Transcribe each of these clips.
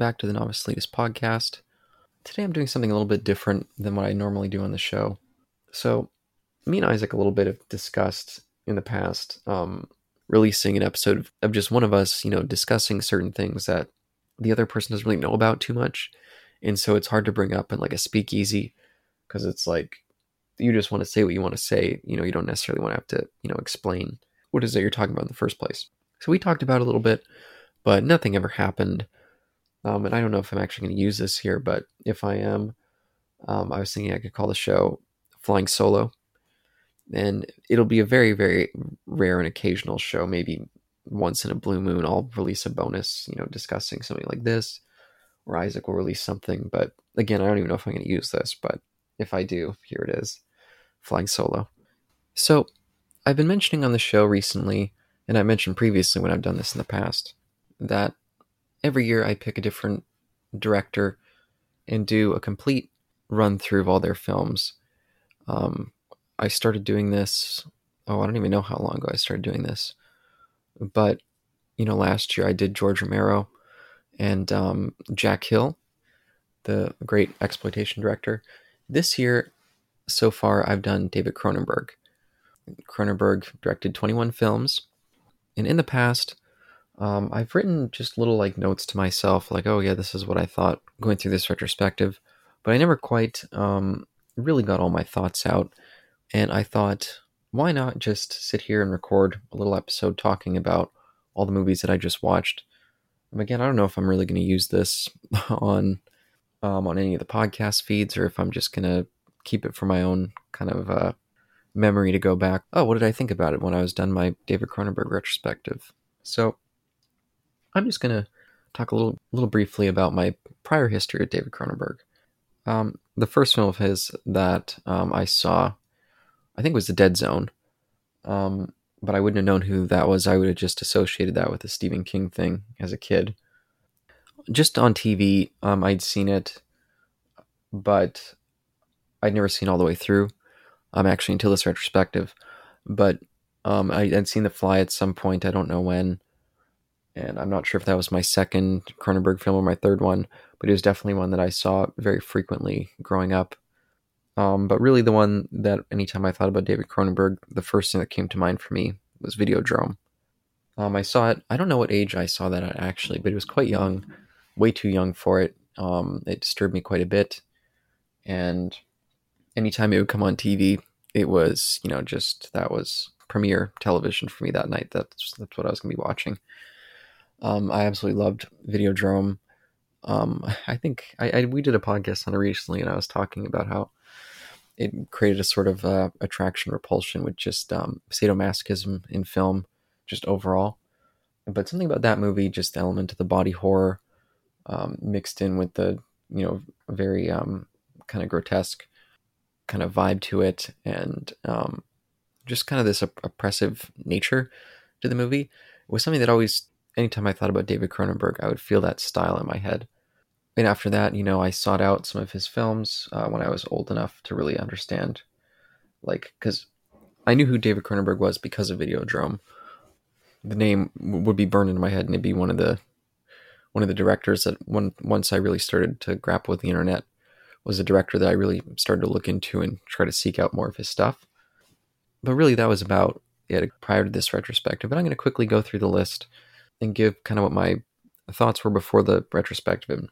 back to the Novice Elitist podcast. Today I'm doing something a little bit different than what I normally do on the show. So, me and Isaac a little bit have discussed in the past um, releasing an episode of, just one of us, you know, discussing certain things that the other person doesn't really know about too much. And so it's hard to bring up in like a speakeasy because it's like you just want to say what you want to say. You know, you don't necessarily want to have to, you know, explain what is it you're talking about in the first place. So we talked about a little bit, but nothing ever happened. Um, and I don't know if I'm actually going to use this here, but if I am, um, I was thinking I could call the show Flying Solo. And it'll be a very, very rare and occasional show. Maybe once in a blue moon, I'll release a bonus, you know, discussing something like this, or Isaac will release something. But again, I don't even know if I'm going to use this, but if I do, here it is Flying Solo. So I've been mentioning on the show recently, and I mentioned previously when I've done this in the past, that every year I pick a different director and do a complete run through of all their films. Um, I started doing this. Oh, I don't even know how long ago I started doing this, but you know, last year I did George Romero and um, Jack Hill, the great exploitation director. This year, so far, I've done David Cronenberg. Cronenberg directed 21 films, and in the past, um, I've written just little like notes to myself, like, oh yeah, this is what I thought going through this retrospective, but I never quite um, really got all my thoughts out. And I thought, why not just sit here and record a little episode talking about all the movies that I just watched? And again, I don't know if I'm really going to use this on um, on any of the podcast feeds or if I'm just going to keep it for my own kind of uh, memory to go back. Oh, what did I think about it when I was done my David Cronenberg retrospective? So I'm just going to talk a little, little briefly about my prior history with David Cronenberg. Um, the first film of his that um, I saw, I think was The Dead Zone. Um, but I wouldn't have known who that was. I would have just associated that with the Stephen King thing as a kid. Just on TV, um, I'd seen it, but I'd never seen all the way through. Um, actually, until this retrospective, but um, I, would seen The Fly at some point. I don't know when and I'm not sure if that was my second Cronenberg film or my third one, but it was definitely one that I saw very frequently growing up. Um, but really, the one that anytime I thought about David Cronenberg, the first thing that came to mind for me was Videodrome. Um, I saw it. I don't know what age I saw that at actually, but it was quite young, way too young for it. Um, it disturbed me quite a bit, and anytime it would come on TV, it was you know just that was premiere television for me that night. That's that's what I was gonna be watching. Um, I absolutely loved Videodrome. Um, I think I, I, we did a podcast on it recently, and I was talking about how it created a sort of uh, attraction repulsion with just um, sadomasochism in film, just overall. But something about that movie, just the element of the body horror um, mixed in with the you know very um, kind of grotesque kind of vibe to it, and um, just kind of this op- oppressive nature to the movie was something that always anytime I thought about David Cronenberg, I would feel that style in my head. And after that, you know, I sought out some of his films uh, when I was old enough to really understand, like, because I knew who David Cronenberg was because of Videodrome. The name would be burned into my head, and it'd be one of the one of the directors that when once I really started to grapple with the internet was a director that I really started to look into and try to seek out more of his stuff. But really, that was about it prior to this retrospective. But I'm going to quickly go through the list and give kind of what my thoughts were before the retrospective and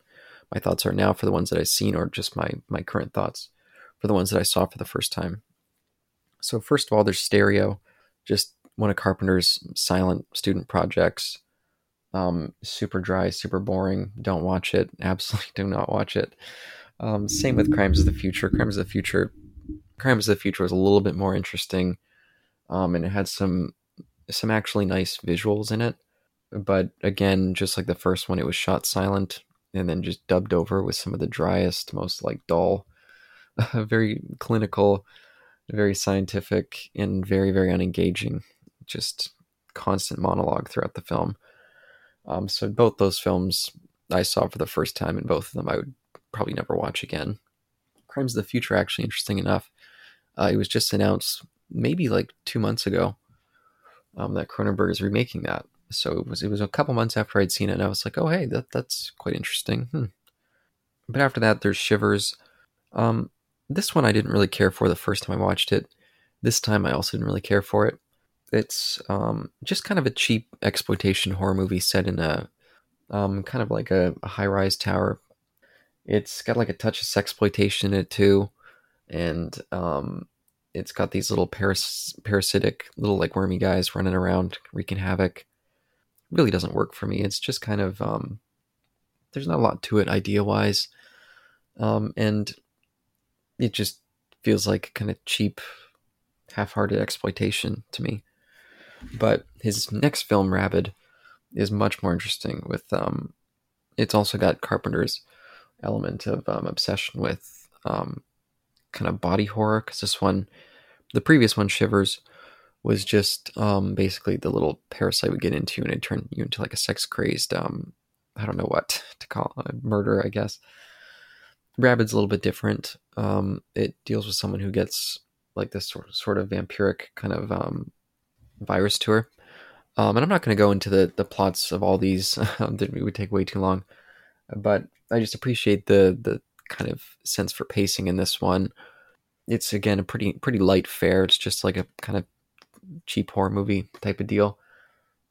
my thoughts are now for the ones that I've seen or just my my current thoughts for the ones that I saw for the first time. So first of all, there's Stereo, just one of Carpenter's silent student projects. Um, super dry, super boring. Don't watch it. Absolutely do not watch it. Um, same with Crimes of the Future. Crimes of the Future. Crimes of the Future was a little bit more interesting, um, and it had some some actually nice visuals in it but again, just like the first one, it was shot silent and then just dubbed over with some of the driest, most like dull, very clinical, very scientific, and very very unengaging. Just constant monologue throughout the film. Um, so both those films I saw for the first time, and both of them I would probably never watch again. Crimes of the Future, actually, interesting enough, uh, it was just announced maybe like two months ago um, that Cronenberg is remaking that So it was it was a couple months after I'd seen it, and I was like, oh hey, that that's quite interesting. Hmm. But after that, there's Shivers. Um, this one I didn't really care for the first time I watched it. This time I also didn't really care for it. It's um, just kind of a cheap exploitation horror movie set in a um, kind of like a, a high rise tower. It's got like a touch of sexploitation in it too, and um, it's got these little paras- parasitic little like wormy guys running around wreaking havoc. Really doesn't work for me. It's just kind of um, there's not a lot to it idea wise, um, and it just feels like kind of cheap, half-hearted exploitation to me. But his next film, Rabid, is much more interesting. With um, it's also got Carpenter's element of um, obsession with um, kind of body horror because this one, the previous one, Shivers, was just um, basically the little parasite would get into and it turned you into like a sex crazed um, I don't know what to call it, murder, I guess. Rabid's a little bit different. Um, it deals with someone who gets like this sort of, sort of vampiric kind of um, virus to her. Um, and I'm not going to go into the, the plots of all these that would take way too long, but I just appreciate the the kind of sense for pacing in this one. It's again a pretty pretty light fare. It's just like a kind of cheap horror movie type of deal.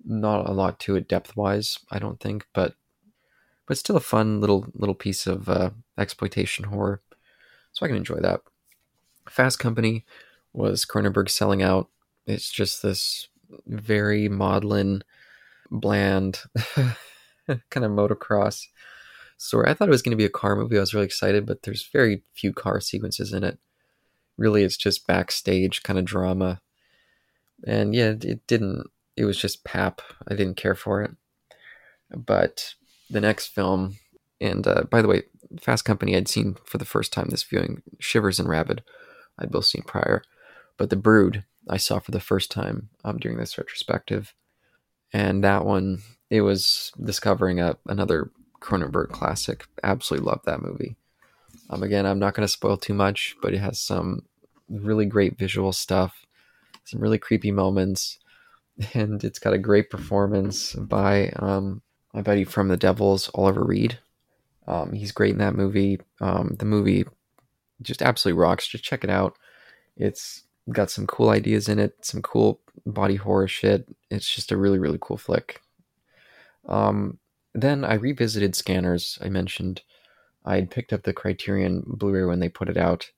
Not a lot to it depth wise, I don't think, but but still a fun little little piece of uh, exploitation horror. So I can enjoy that. Fast Company was Cronenberg selling out. It's just this very maudlin, bland kind of motocross story. I thought it was going to be a car movie. I was really excited, but there's very few car sequences in it. Really, it's just backstage kind of drama. And yeah, it didn't. It was just pap. I didn't care for it. But the next film, and uh, by the way, Fast Company I'd seen for the first time this viewing. Shivers and Rabid I'd both seen prior, but The Brood I saw for the first time um, during this retrospective, and that one it was discovering a, another Cronenberg classic. Absolutely loved that movie. Um, again, I'm not going to spoil too much, but it has some really great visual stuff, some really creepy moments, and it's got a great performance by um, my buddy from the Devils, Oliver Reed. Um, he's great in that movie. Um, the movie just absolutely rocks. Just check it out. It's got some cool ideas in it, some cool body horror shit. It's just a really, really cool flick. Um, then I revisited Scanners. I mentioned I had picked up the Criterion Blu-ray when they put it out,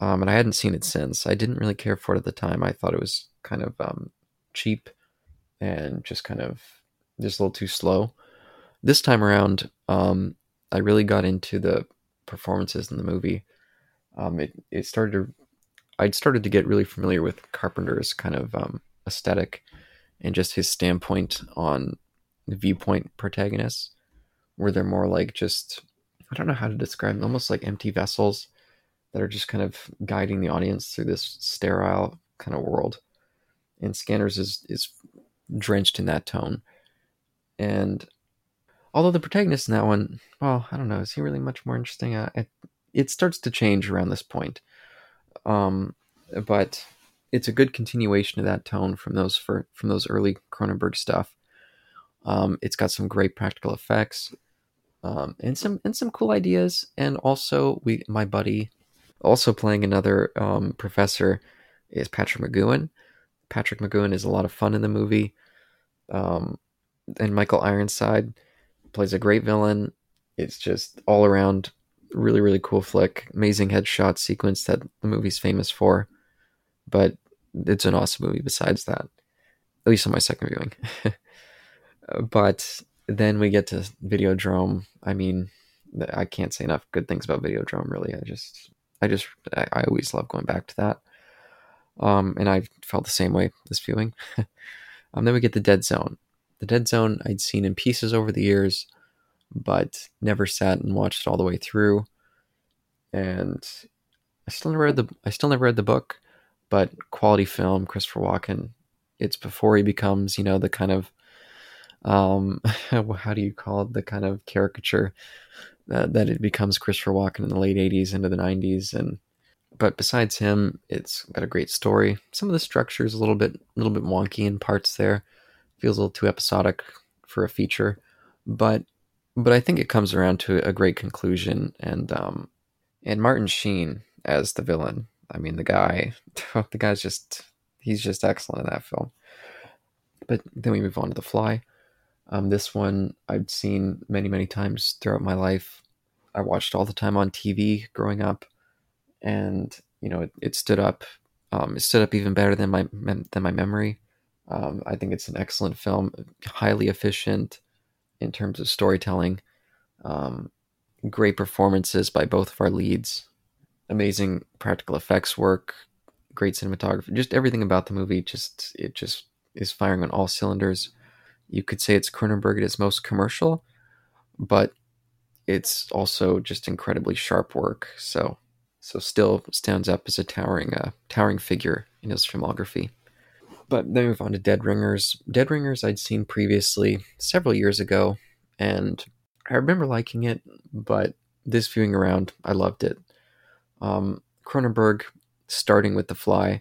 um, and I hadn't seen it since. I didn't really care for it at the time. I thought it was kind of um, cheap and just kind of just a little too slow. This time around, um, I really got into the performances in the movie. Um, it it started to, I'd started to get really familiar with Carpenter's kind of um, aesthetic and just his standpoint on viewpoint protagonists, where they're more like just I don't know how to describe them, almost like empty vessels that are just kind of guiding the audience through this sterile kind of world. And Scanners is is drenched in that tone. And although the protagonist in that one, well, I don't know, is he really much more interesting? Uh, it, it starts to change around this point. Um, but it's a good continuation of that tone from those for, from those early Cronenberg stuff. Um, it's got some great practical effects, um, and some and some cool ideas. And also, we my buddy, also playing another um, professor, is Patrick McGoohan. Patrick McGoohan is a lot of fun in the movie. Um, and Michael Ironside plays a great villain. It's just all around really really cool flick, amazing headshot sequence that the movie's famous for. But it's an awesome movie besides that. At least on my second viewing. but then we get to Videodrome. I mean, I can't say enough good things about Videodrome. Really, I just, I just, I, I always love going back to that. Um, and I felt the same way this viewing. um, then we get the Dead Zone, the Dead Zone I'd seen in pieces over the years, but never sat and watched it all the way through. And I still never read the I still never read the book, but quality film, Christopher Walken. It's before he becomes, you know, the kind of um how do you call it the kind of caricature that, that it becomes Christopher Walken in the late 80s into the 90s and but besides him it's got a great story some of the structure is a little bit a little bit wonky in parts there feels a little too episodic for a feature, but but I think it comes around to a great conclusion. And um, and Martin Sheen as the villain. I mean, the guy, the guy's just he's just excellent in that film. But then we move on to The Fly. Um, this one I've seen many, many times throughout my life. I watched all the time on TV growing up, and you know it, it stood up. Um, it stood up even better than my than my memory. Um, I think it's an excellent film, highly efficient in terms of storytelling. Um, great performances by both of our leads. Amazing practical effects work. Great cinematography. Just everything about the movie. Just it just is firing on all cylinders. You could say it's Cronenberg at its most commercial, but it's also just incredibly sharp work. So, so still stands up as a towering, uh, towering figure in his filmography. But then we move on to Dead Ringers. Dead Ringers I'd seen previously several years ago, and I remember liking it, but this viewing around, I loved it. Um, Cronenberg, starting with The Fly,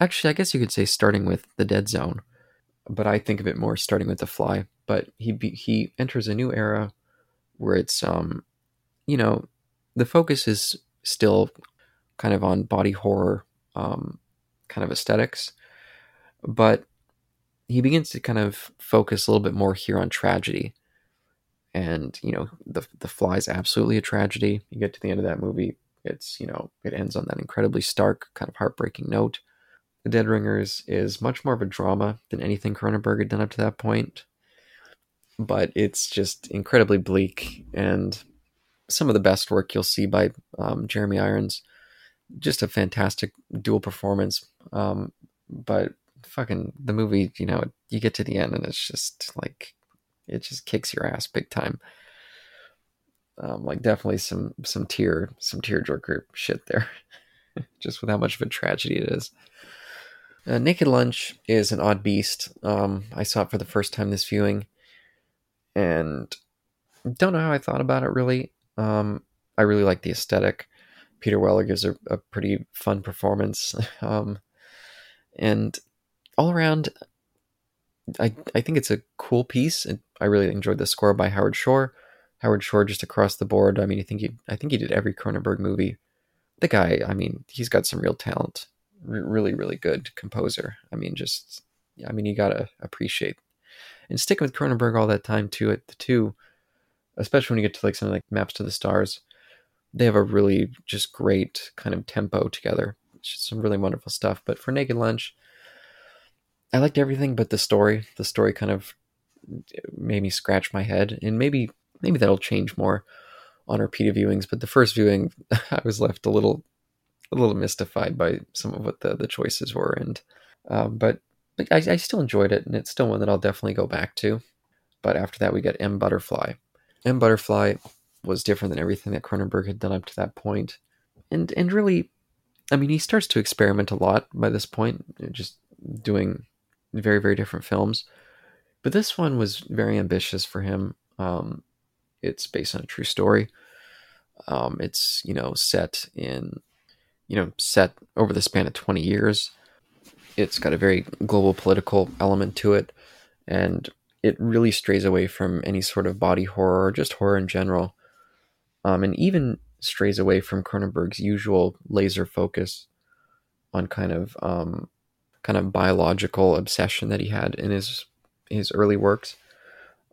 actually, I guess you could say starting with The Dead Zone, but I think of it more starting with The Fly. But he he enters a new era where it's um, you know, the focus is still kind of on body horror, um, kind of aesthetics, but he begins to kind of focus a little bit more here on tragedy. And you know, the the fly is absolutely a tragedy. You get to the end of that movie, it's you know, it ends on that incredibly stark, kind of heartbreaking note. The Dead Ringers is much more of a drama than anything Cronenberg had done up to that point. But it's just incredibly bleak and some of the best work you'll see by um, Jeremy Irons. Just a fantastic dual performance. Um, but fucking the movie, you know, you get to the end and it's just like it just kicks your ass big time. Um, like definitely some some tear some tearjerker shit there, just with how much of a tragedy it is. Uh, Naked Lunch is an odd beast. Um, I saw it for the first time this viewing, and don't know how I thought about it really. Um, I really like the aesthetic. Peter Weller gives a, a pretty fun performance, um, and all around, I I think it's a cool piece. And I really enjoyed the score by Howard Shore. Howard Shore just across the board. I mean, I think he I think he did every Cronenberg movie. The guy, I mean, he's got some real talent really really good composer. I mean, just I mean, you gotta appreciate and sticking with Cronenberg all that time too. At the two, especially when you get to like something like Maps to the Stars, they have a really just great kind of tempo together. It's just some really wonderful stuff. But for Naked Lunch, I liked everything but the story. The story kind of made me scratch my head, and maybe maybe that'll change more on repeated viewings. But the first viewing, I was left a little a little mystified by some of what the the choices were, and um, but I, I still enjoyed it, and it's still one that I'll definitely go back to. But after that, we got M Butterfly. M Butterfly was different than everything that Cronenberg had done up to that point, and and really, I mean, he starts to experiment a lot by this point, just doing very very different films. But this one was very ambitious for him. Um, it's based on a true story. Um, it's you know set in you know, set over the span of 20 years. It's got a very global political element to it, and it really strays away from any sort of body horror or just horror in general, um, and even strays away from Cronenberg's usual laser focus on kind of um, kind of biological obsession that he had in his his early works,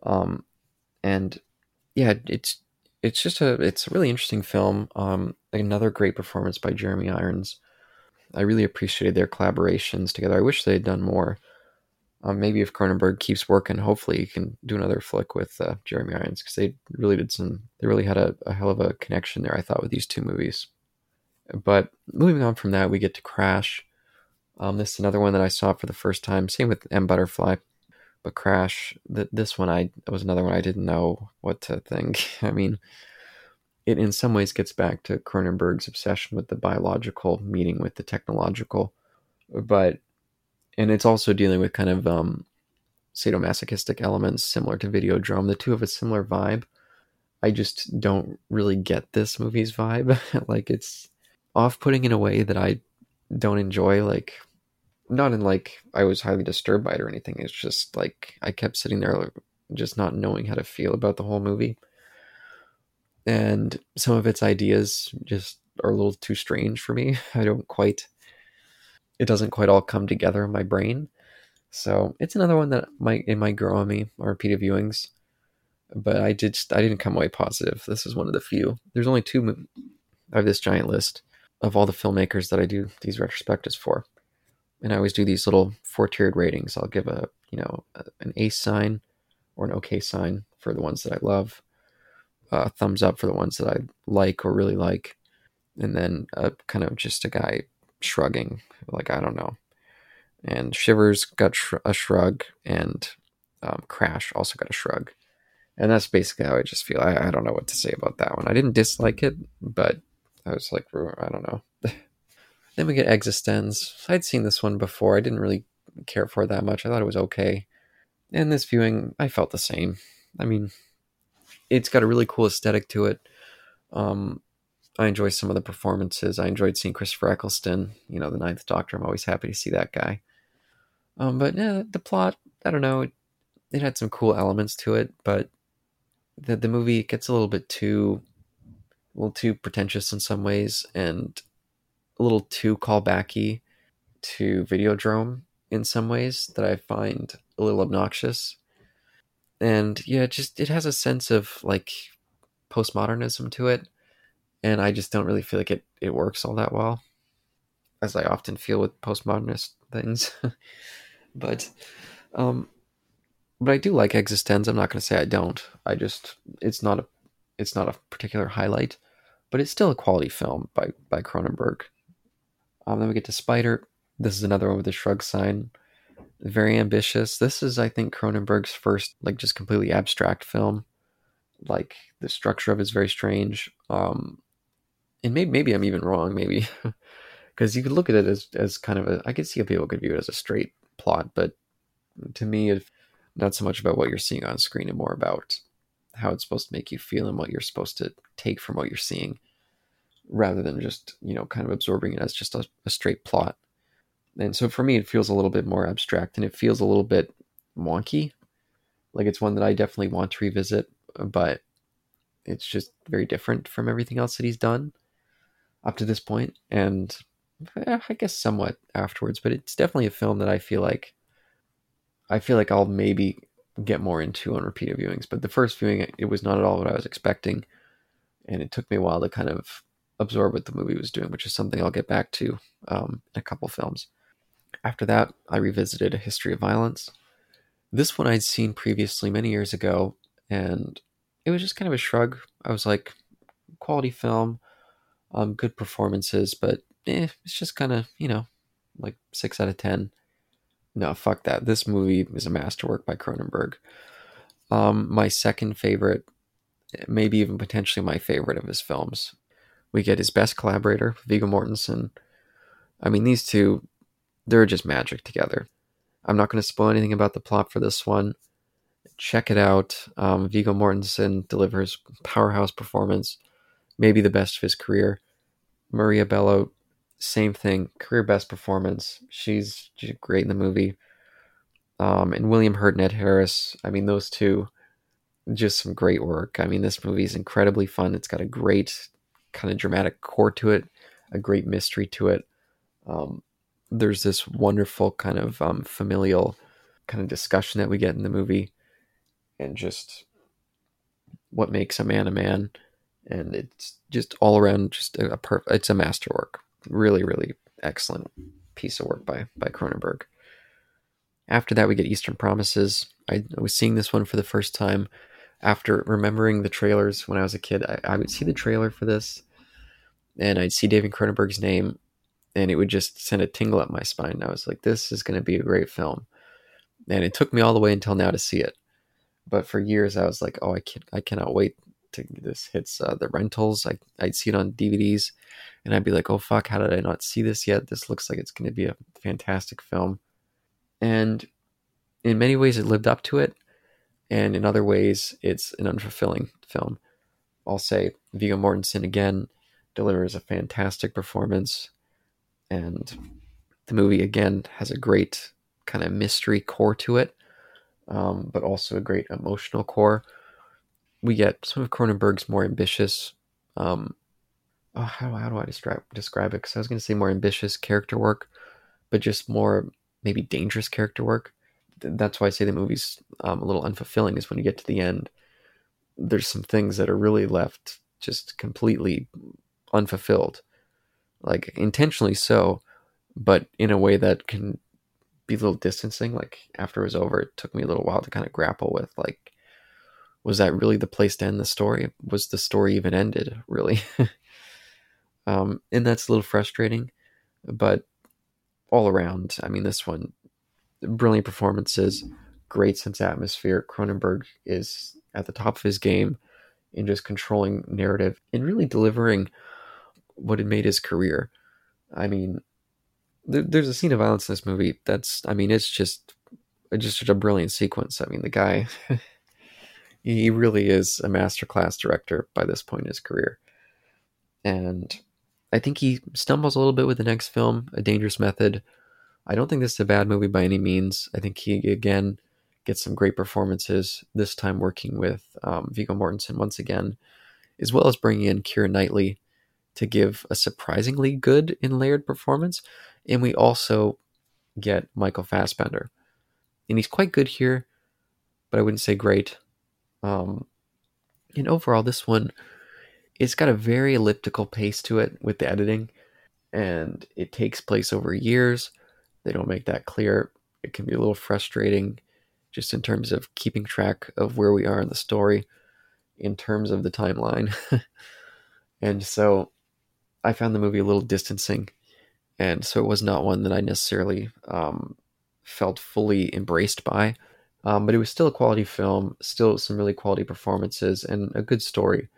um, and yeah, it's it's just a it's a really interesting film. Um, another great performance by Jeremy Irons. I really appreciated their collaborations together. I wish they had done more. Um, maybe if Cronenberg keeps working, hopefully he can do another flick with uh, Jeremy Irons because they really did some. They really had a, a hell of a connection there. I thought with these two movies. But moving on from that, we get to Crash. Um, this is another one that I saw for the first time. Same with M Butterfly, but Crash. That this one I was another one I didn't know what to think. I mean, it in some ways gets back to Cronenberg's obsession with the biological meeting with the technological, but and it's also dealing with kind of um, sadomasochistic elements similar to Videodrome. The two have a similar vibe. I just don't really get this movie's vibe. like it's off-putting in a way that I don't enjoy. Like not in like I was highly disturbed by it or anything. It's just like I kept sitting there just not knowing how to feel about the whole movie. And some of its ideas just are a little too strange for me. I don't quite it doesn't quite all come together in my brain. So it's another one that might it might grow on me on repeated viewings. But I did I didn't come away positive. This is one of the few. There's only two. Have this giant list of all the filmmakers that I do these retrospectives for, and I always do these little four tiered ratings. I'll give a you know an ace sign or an okay sign for the ones that I love, a thumbs up for the ones that I like or really like, and then a kind of just a guy shrugging like I don't know and Shivers got sh- a shrug, and um, Crash also got a shrug. And that's basically how I just feel. I, I don't know what to say about that one. I didn't dislike it, but I was like, I don't know. Then we get eXistenZ. I'd seen this one before. I didn't really care for it that much. I thought it was okay. And this viewing, I felt the same. I mean, it's got a really cool aesthetic to it. Um, I enjoy some of the performances. I enjoyed seeing Christopher Eccleston, you know, the Ninth Doctor. I'm always happy to see that guy. Um, but yeah, the plot, I don't know, it, it had some cool elements to it, but the the movie gets a little bit too, a little too pretentious in some ways, and a little too callbacky to Videodrome in some ways that I find a little obnoxious. And yeah, just it has a sense of like postmodernism to it, and I just don't really feel like it it works all that well, as I often feel with postmodernist things. but um but I do like eXistenZ. I'm not going to say I don't. I just it's not a it's not a particular highlight, but it's still a quality film by by Cronenberg. Um, then we get to Spider. This is another one with a shrug sign. Very ambitious. This is, I think, Cronenberg's first like just completely abstract film. Like the structure of it is very strange. Um, and maybe maybe I'm even wrong. Maybe because you could look at it as as kind of a. I could see how people could view it as a straight plot, but to me, it's not so much about what you're seeing on screen and more about how it's supposed to make you feel and what you're supposed to take from what you're seeing rather than just, you know, kind of absorbing it as just a, a straight plot. And so for me, it feels a little bit more abstract and it feels a little bit wonky. Like it's one that I definitely want to revisit, but it's just very different from everything else that he's done up to this. And Eh, I guess somewhat afterwards, but it's definitely a film that I feel like I feel like I'll maybe get more into on repeated viewings. But the first viewing, it was not at all what I was expecting, and it took me a while to kind of absorb what the movie was doing, which is something I'll get back to um, in a couple films. After that, I revisited A History of Violence. This one I'd seen previously many years ago, and it was just kind of a shrug. I was like, quality film, um, good performances, but eh, it's just kind of, you know, like six out of 10. No, fuck that. This movie is a masterwork by Cronenberg. Um, my second favorite, maybe even potentially my favorite of his films. We get his best collaborator, Viggo Mortensen. I mean, these two, they're just magic together. I'm not going to spoil anything about the plot for this one. Check it out. Um, Viggo Mortensen delivers powerhouse performance, maybe the best of his career. Maria Bello same thing, career best performance. She's, she's great in the movie. Um, and William Hurt and Ed Harris. I mean, those two, just some great work. I mean, this movie is incredibly fun. It's got a great kind of dramatic core to it, a great mystery to it. Um, there's this wonderful kind of um, familial kind of discussion that we get in the movie, and just what makes a man a man. And it's just all around just a, a perfect. It's a masterwork really, really excellent piece of work by by Cronenberg. After that, we get Eastern Promises. I was seeing this one for the first time after remembering the trailers when I was a kid. I, I would see the trailer for this, and I'd see David Cronenberg's name, and it would just send a tingle up my spine. I was like, "This is going to be a great film," and it took me all the way until now to see it. But for years, I was like, "Oh, I can't, I cannot wait to this hits uh, the rentals. I I'd see it on DVDs, and I'd be like, "Oh fuck, how did I not see this yet? This looks like it's going to be a fantastic film." And in many ways, it lived up to it, and in other ways, it's an unfulfilling film. I'll say Viggo Mortensen again delivers a fantastic performance, and The movie again has a great kind of mystery core to it, um, but also a great emotional core. We get some of Cronenberg's more ambitious. Um, oh, how, how do I describe describe it? Because I was going to say more ambitious character work, but just more maybe dangerous character work. That's why I say the movie's um, a little unfulfilling. Is when you get to the end, there's some things that are really left just completely unfulfilled, like intentionally so, but in a way that can be a little distancing. Like after it was over, it took me a little while to kind of grapple with like, was that really the place to end the story? Was the story even ended really? um, and that's a little frustrating, but all around, I mean, this one, brilliant performances, great sense of atmosphere. Cronenberg is at the top of his game in just controlling narrative and really delivering what had made his career. I mean, there, there's a scene of violence in this movie that's, I mean, it's just just such a brilliant sequence. I mean, the guy, he really is a masterclass director by this point in his career. And I think he stumbles a little bit with the next film, A Dangerous Method. I don't think this is a bad movie by any means. I think he, again, gets some great performances, this time working with um, Viggo Mortensen once again, as well as bringing in Keira Knightley to give a surprisingly good and layered performance. And we also get Michael Fassbender. And he's quite good here, but I wouldn't say great. Um, and overall, this one, it's got a very elliptical pace to it with the editing, and it takes place over years. They don't make that clear. It can be a little frustrating just in terms of keeping track of where we are in the story, in terms of the timeline. and so I found the movie a little distancing and so it was not one that I necessarily um, felt fully embraced by. Um, but it was still a quality film, still some really quality performances, and a good story.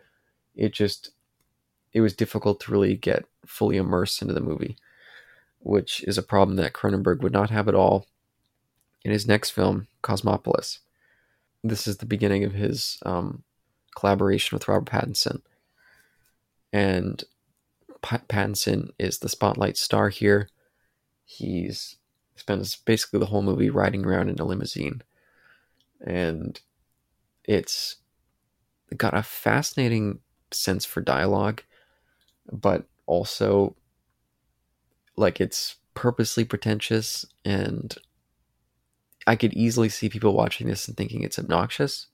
It just it was difficult to really get fully immersed into the movie, which is a problem that Cronenberg would not have at all in his next film, Cosmopolis. This is the beginning of his um, collaboration with Robert Pattinson, and Pattinson is the spotlight star here. He's spends basically the whole movie riding around in a limousine, and it's got a fascinating sense for dialogue, but also like it's purposely pretentious and I could easily see people watching this and thinking it's obnoxious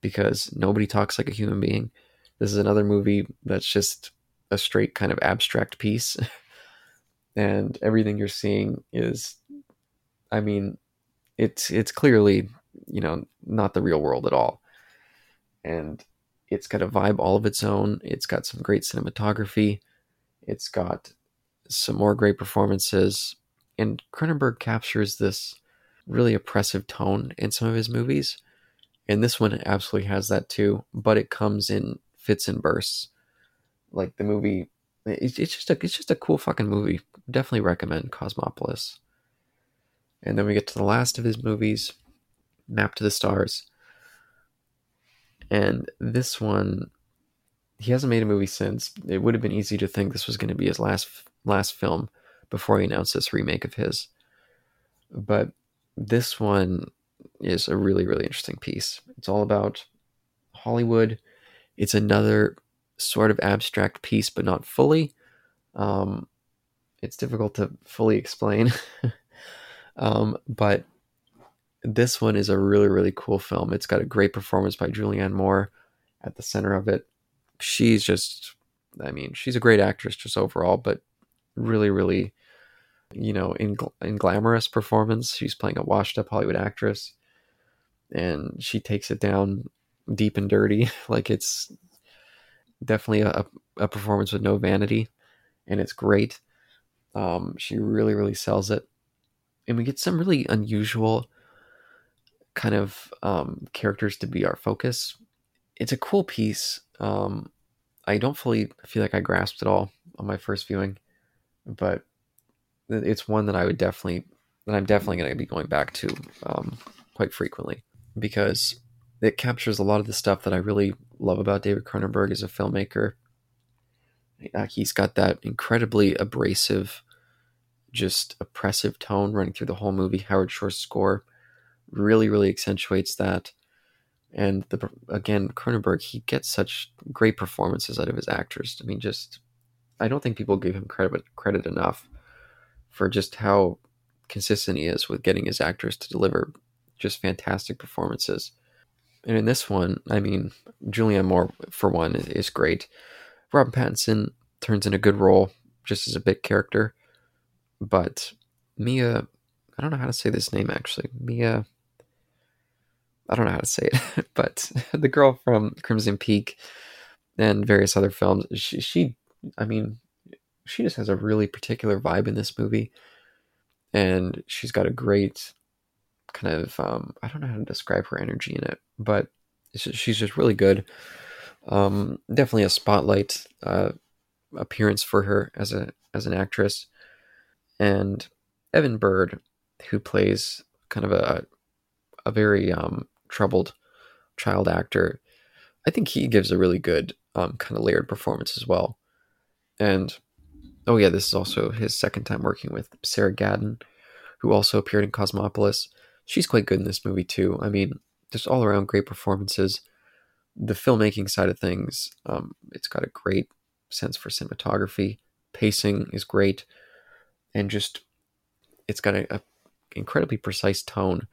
because nobody talks like a human being. This is another movie that's just a straight kind of abstract piece. and everything you're seeing is I mean, it's it's clearly, you know, not the real world at all. And it's got a vibe all of its own. It's got some great cinematography. It's got some more great performances. And Cronenberg captures this really oppressive tone in some of his movies. And this one absolutely has that too, but it comes in fits and bursts. Like the movie, it's, just a it's just a cool fucking movie. Definitely recommend Cosmopolis. And then we get to the last of his movies, Map to the Stars. And this one, he hasn't made a movie since. It would have been easy to think this was going to be his last last film before he announced this remake of his. But this one is a really really interesting piece. It's all about Hollywood. It's another sort of abstract piece, but not fully. Um, it's difficult to fully explain, um, but this one is a really really cool film. It's got a great performance by Julianne Moore at the center of it. She's just, I mean, she's a great actress just overall, but really really you know, in in glamorous performance. She's playing a washed up Hollywood actress, and she takes it down deep and dirty. like it's definitely a, a performance with no vanity, and it's great. Um, she really really sells it, and we get some really unusual kind of um, characters to be our focus. It's a cool piece. Um, I don't fully feel like I grasped it all on my first viewing, but it's one that I would definitely that I'm definitely going to be going back to um, quite frequently because it captures a lot of the stuff that I really love about David Cronenberg as a filmmaker. Uh, he's got that incredibly abrasive, just oppressive tone running through the whole movie. Howard Shore's score really, really accentuates that. And the again, Cronenberg, he gets such great performances out of his actors. I mean, just I don't think people give him credit credit enough for just how consistent he is with getting his actors to deliver just fantastic performances. And in this one, I mean, Julianne Moore, for one, is great. Rob Pattinson turns in a good role just as a big character. But Mia, I don't know how to say this name actually. Mia, I don't know how to say it, but the girl from Crimson Peak and various other films, she, she, I mean, she just has a really particular vibe in this movie. And she's got a great kind of, um, I don't know how to describe her energy in it, but she's just really good. Um, definitely a spotlight uh, appearance for her as a as an actress, and Evan Bird, who plays kind of a a very um, troubled child actor, I think he gives a really good um, kind of layered performance as well. And oh yeah, this is also his second time working with Sarah Gadon, who also appeared in Cosmopolis. She's quite good in this movie too. I mean, just all around great performances. The filmmaking side of things, um, it's got a great sense for cinematography. Pacing is great, and just it's got a, a incredibly precise tone,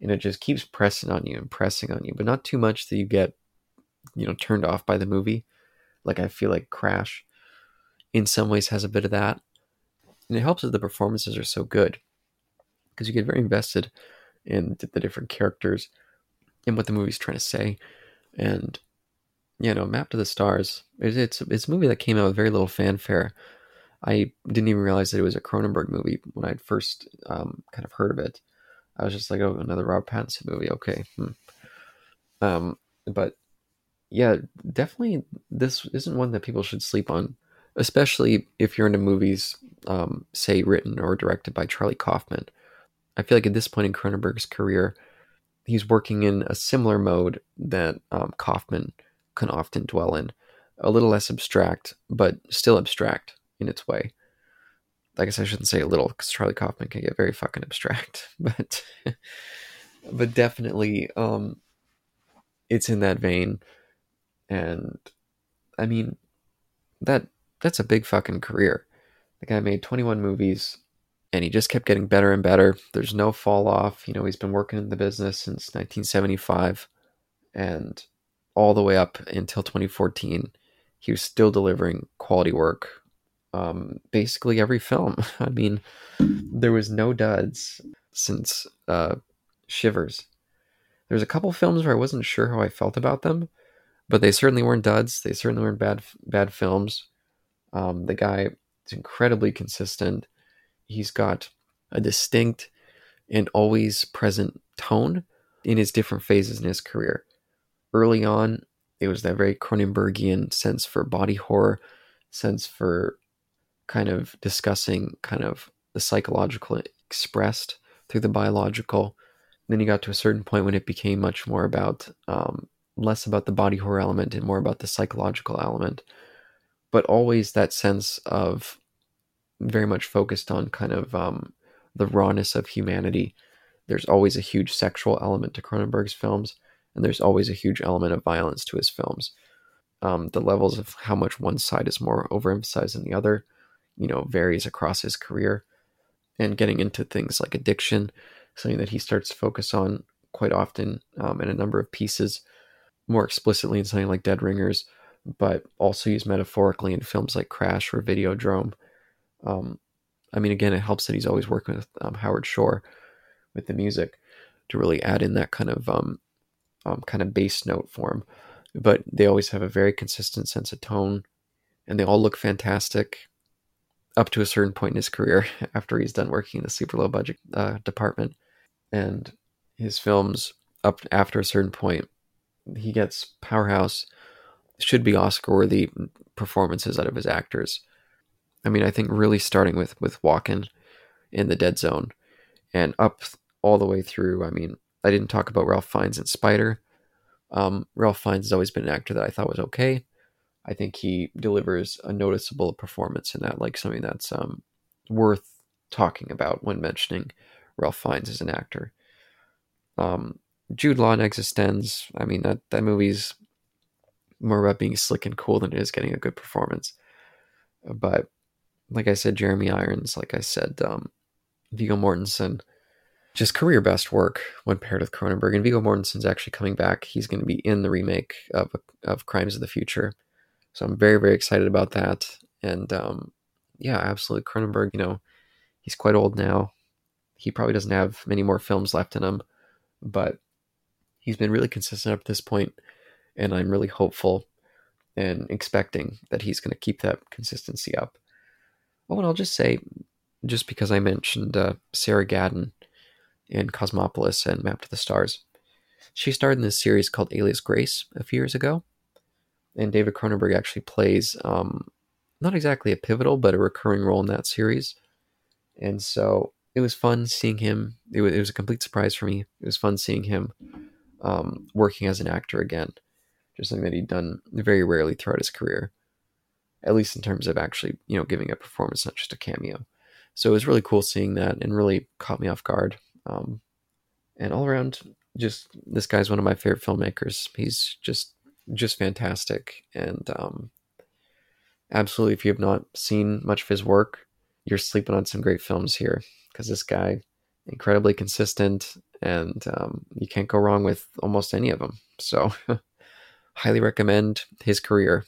and it just keeps pressing on you and pressing on you, but not too much that you get, you know, turned off by the movie. Like I feel like Crash, in some ways, has a bit of that, and it helps that the performances are so good because you get very invested in the different characters and what the movie's trying to say, and you know, Map to the Stars. It's, it's it's a movie that came out with very little fanfare. I didn't even realize that it was a Cronenberg movie when I first um, kind of heard of it. I was just like, oh, another Rob Pattinson movie. Okay. Hmm. Um, but yeah, definitely this isn't one that people should sleep on, especially if you're into movies, um, say written or directed by Charlie Kaufman. I feel like at this point in Cronenberg's career, he's working in a similar mode that um, Kaufman can often dwell in, a little less abstract, but still abstract in its way. I guess I shouldn't say a little because Charlie Kaufman can get very fucking abstract, but but definitely um, it's in that vein, and I mean that that's a big fucking career. The guy made 21 movies and he just kept getting better and better. There's no fall off. You know, he's been working in the business since 1975 and all the way up until 2014. He was still delivering quality work um, basically every film. I mean, there was no duds since uh, Shivers. There's a couple films where I wasn't sure how I felt about them, but they certainly weren't duds. They certainly weren't bad bad films. Um, the guy is incredibly consistent. He's got a distinct and always present tone in his different phases in his career. Early on, it was that very Cronenbergian sense for body horror, sense for kind of discussing kind of the psychological expressed through the biological. then you got to a certain point when it became much more about um, less about the body horror element and more about the psychological element, but always that sense of very much focused on kind of um, the rawness of humanity. There's always a huge sexual element to Cronenberg's films, and there's always a huge element of violence to his films. Um, the levels of how much one side is more overemphasized than the other you know, varies across his career. And getting into things like addiction, something that he starts to focus on quite often um, in a number of pieces, more explicitly in something like Dead Ringers, but also used metaphorically in films like Crash or Videodrome. Um, I mean, again, it helps that he's always working with um, Howard Shore with the music to really add in that kind of um, um, kind of bass note form. But they always have a very consistent sense of tone, and they all look fantastic up to a certain point in his career after he's done working in the super low budget uh, department. And his films, up after a certain point, he gets powerhouse, should be Oscar worthy performances out of his actors. I mean, I think really starting with with Walken in the Dead Zone, and up all the way through. I mean, I didn't talk about Ralph Fiennes in Spider. Um, Ralph Fiennes has always been an actor that I thought was okay. I think he delivers a noticeable performance in that, like something that's um, worth talking about when mentioning Ralph Fiennes as an actor. Um, Jude Law in eXistenZ, I mean that that movie's more about being slick and cool than it is getting a good performance. But like I said, Jeremy Irons, like I said, um, Viggo Mortensen, just career best work when paired with Cronenberg. And Viggo Mortensen's actually coming back. He's going to be in the remake of of Crimes of the Future, so I'm very very excited about that. And um, yeah, absolutely, Cronenberg. You know, he's quite old now. He probably doesn't have many more films left in him, but he's been really consistent up to this point, and I'm really hopeful and expecting that he's going to keep that consistency up. Oh, and I'll just say, just because I mentioned uh, Sarah Gadon in Cosmopolis and Map to the Stars, she starred in this series called Alias Grace a few years ago, and David Cronenberg actually plays um, not exactly a pivotal, but a recurring role in that series. And so it was fun seeing him. It was, it was a complete surprise for me. It was fun seeing him um, working as an actor again, just something that he'd done very rarely throughout his career, at least in terms of actually, you know, giving a performance, not just a cameo. So it was really cool seeing that and really caught me off guard. Um, and all around, just this guy's one of my favorite filmmakers. He's just just fantastic, and um, absolutely, if you have not seen much of his work, you're sleeping on some great films here because this guy incredibly consistent and um, you can't go wrong with almost any of them so highly recommend his career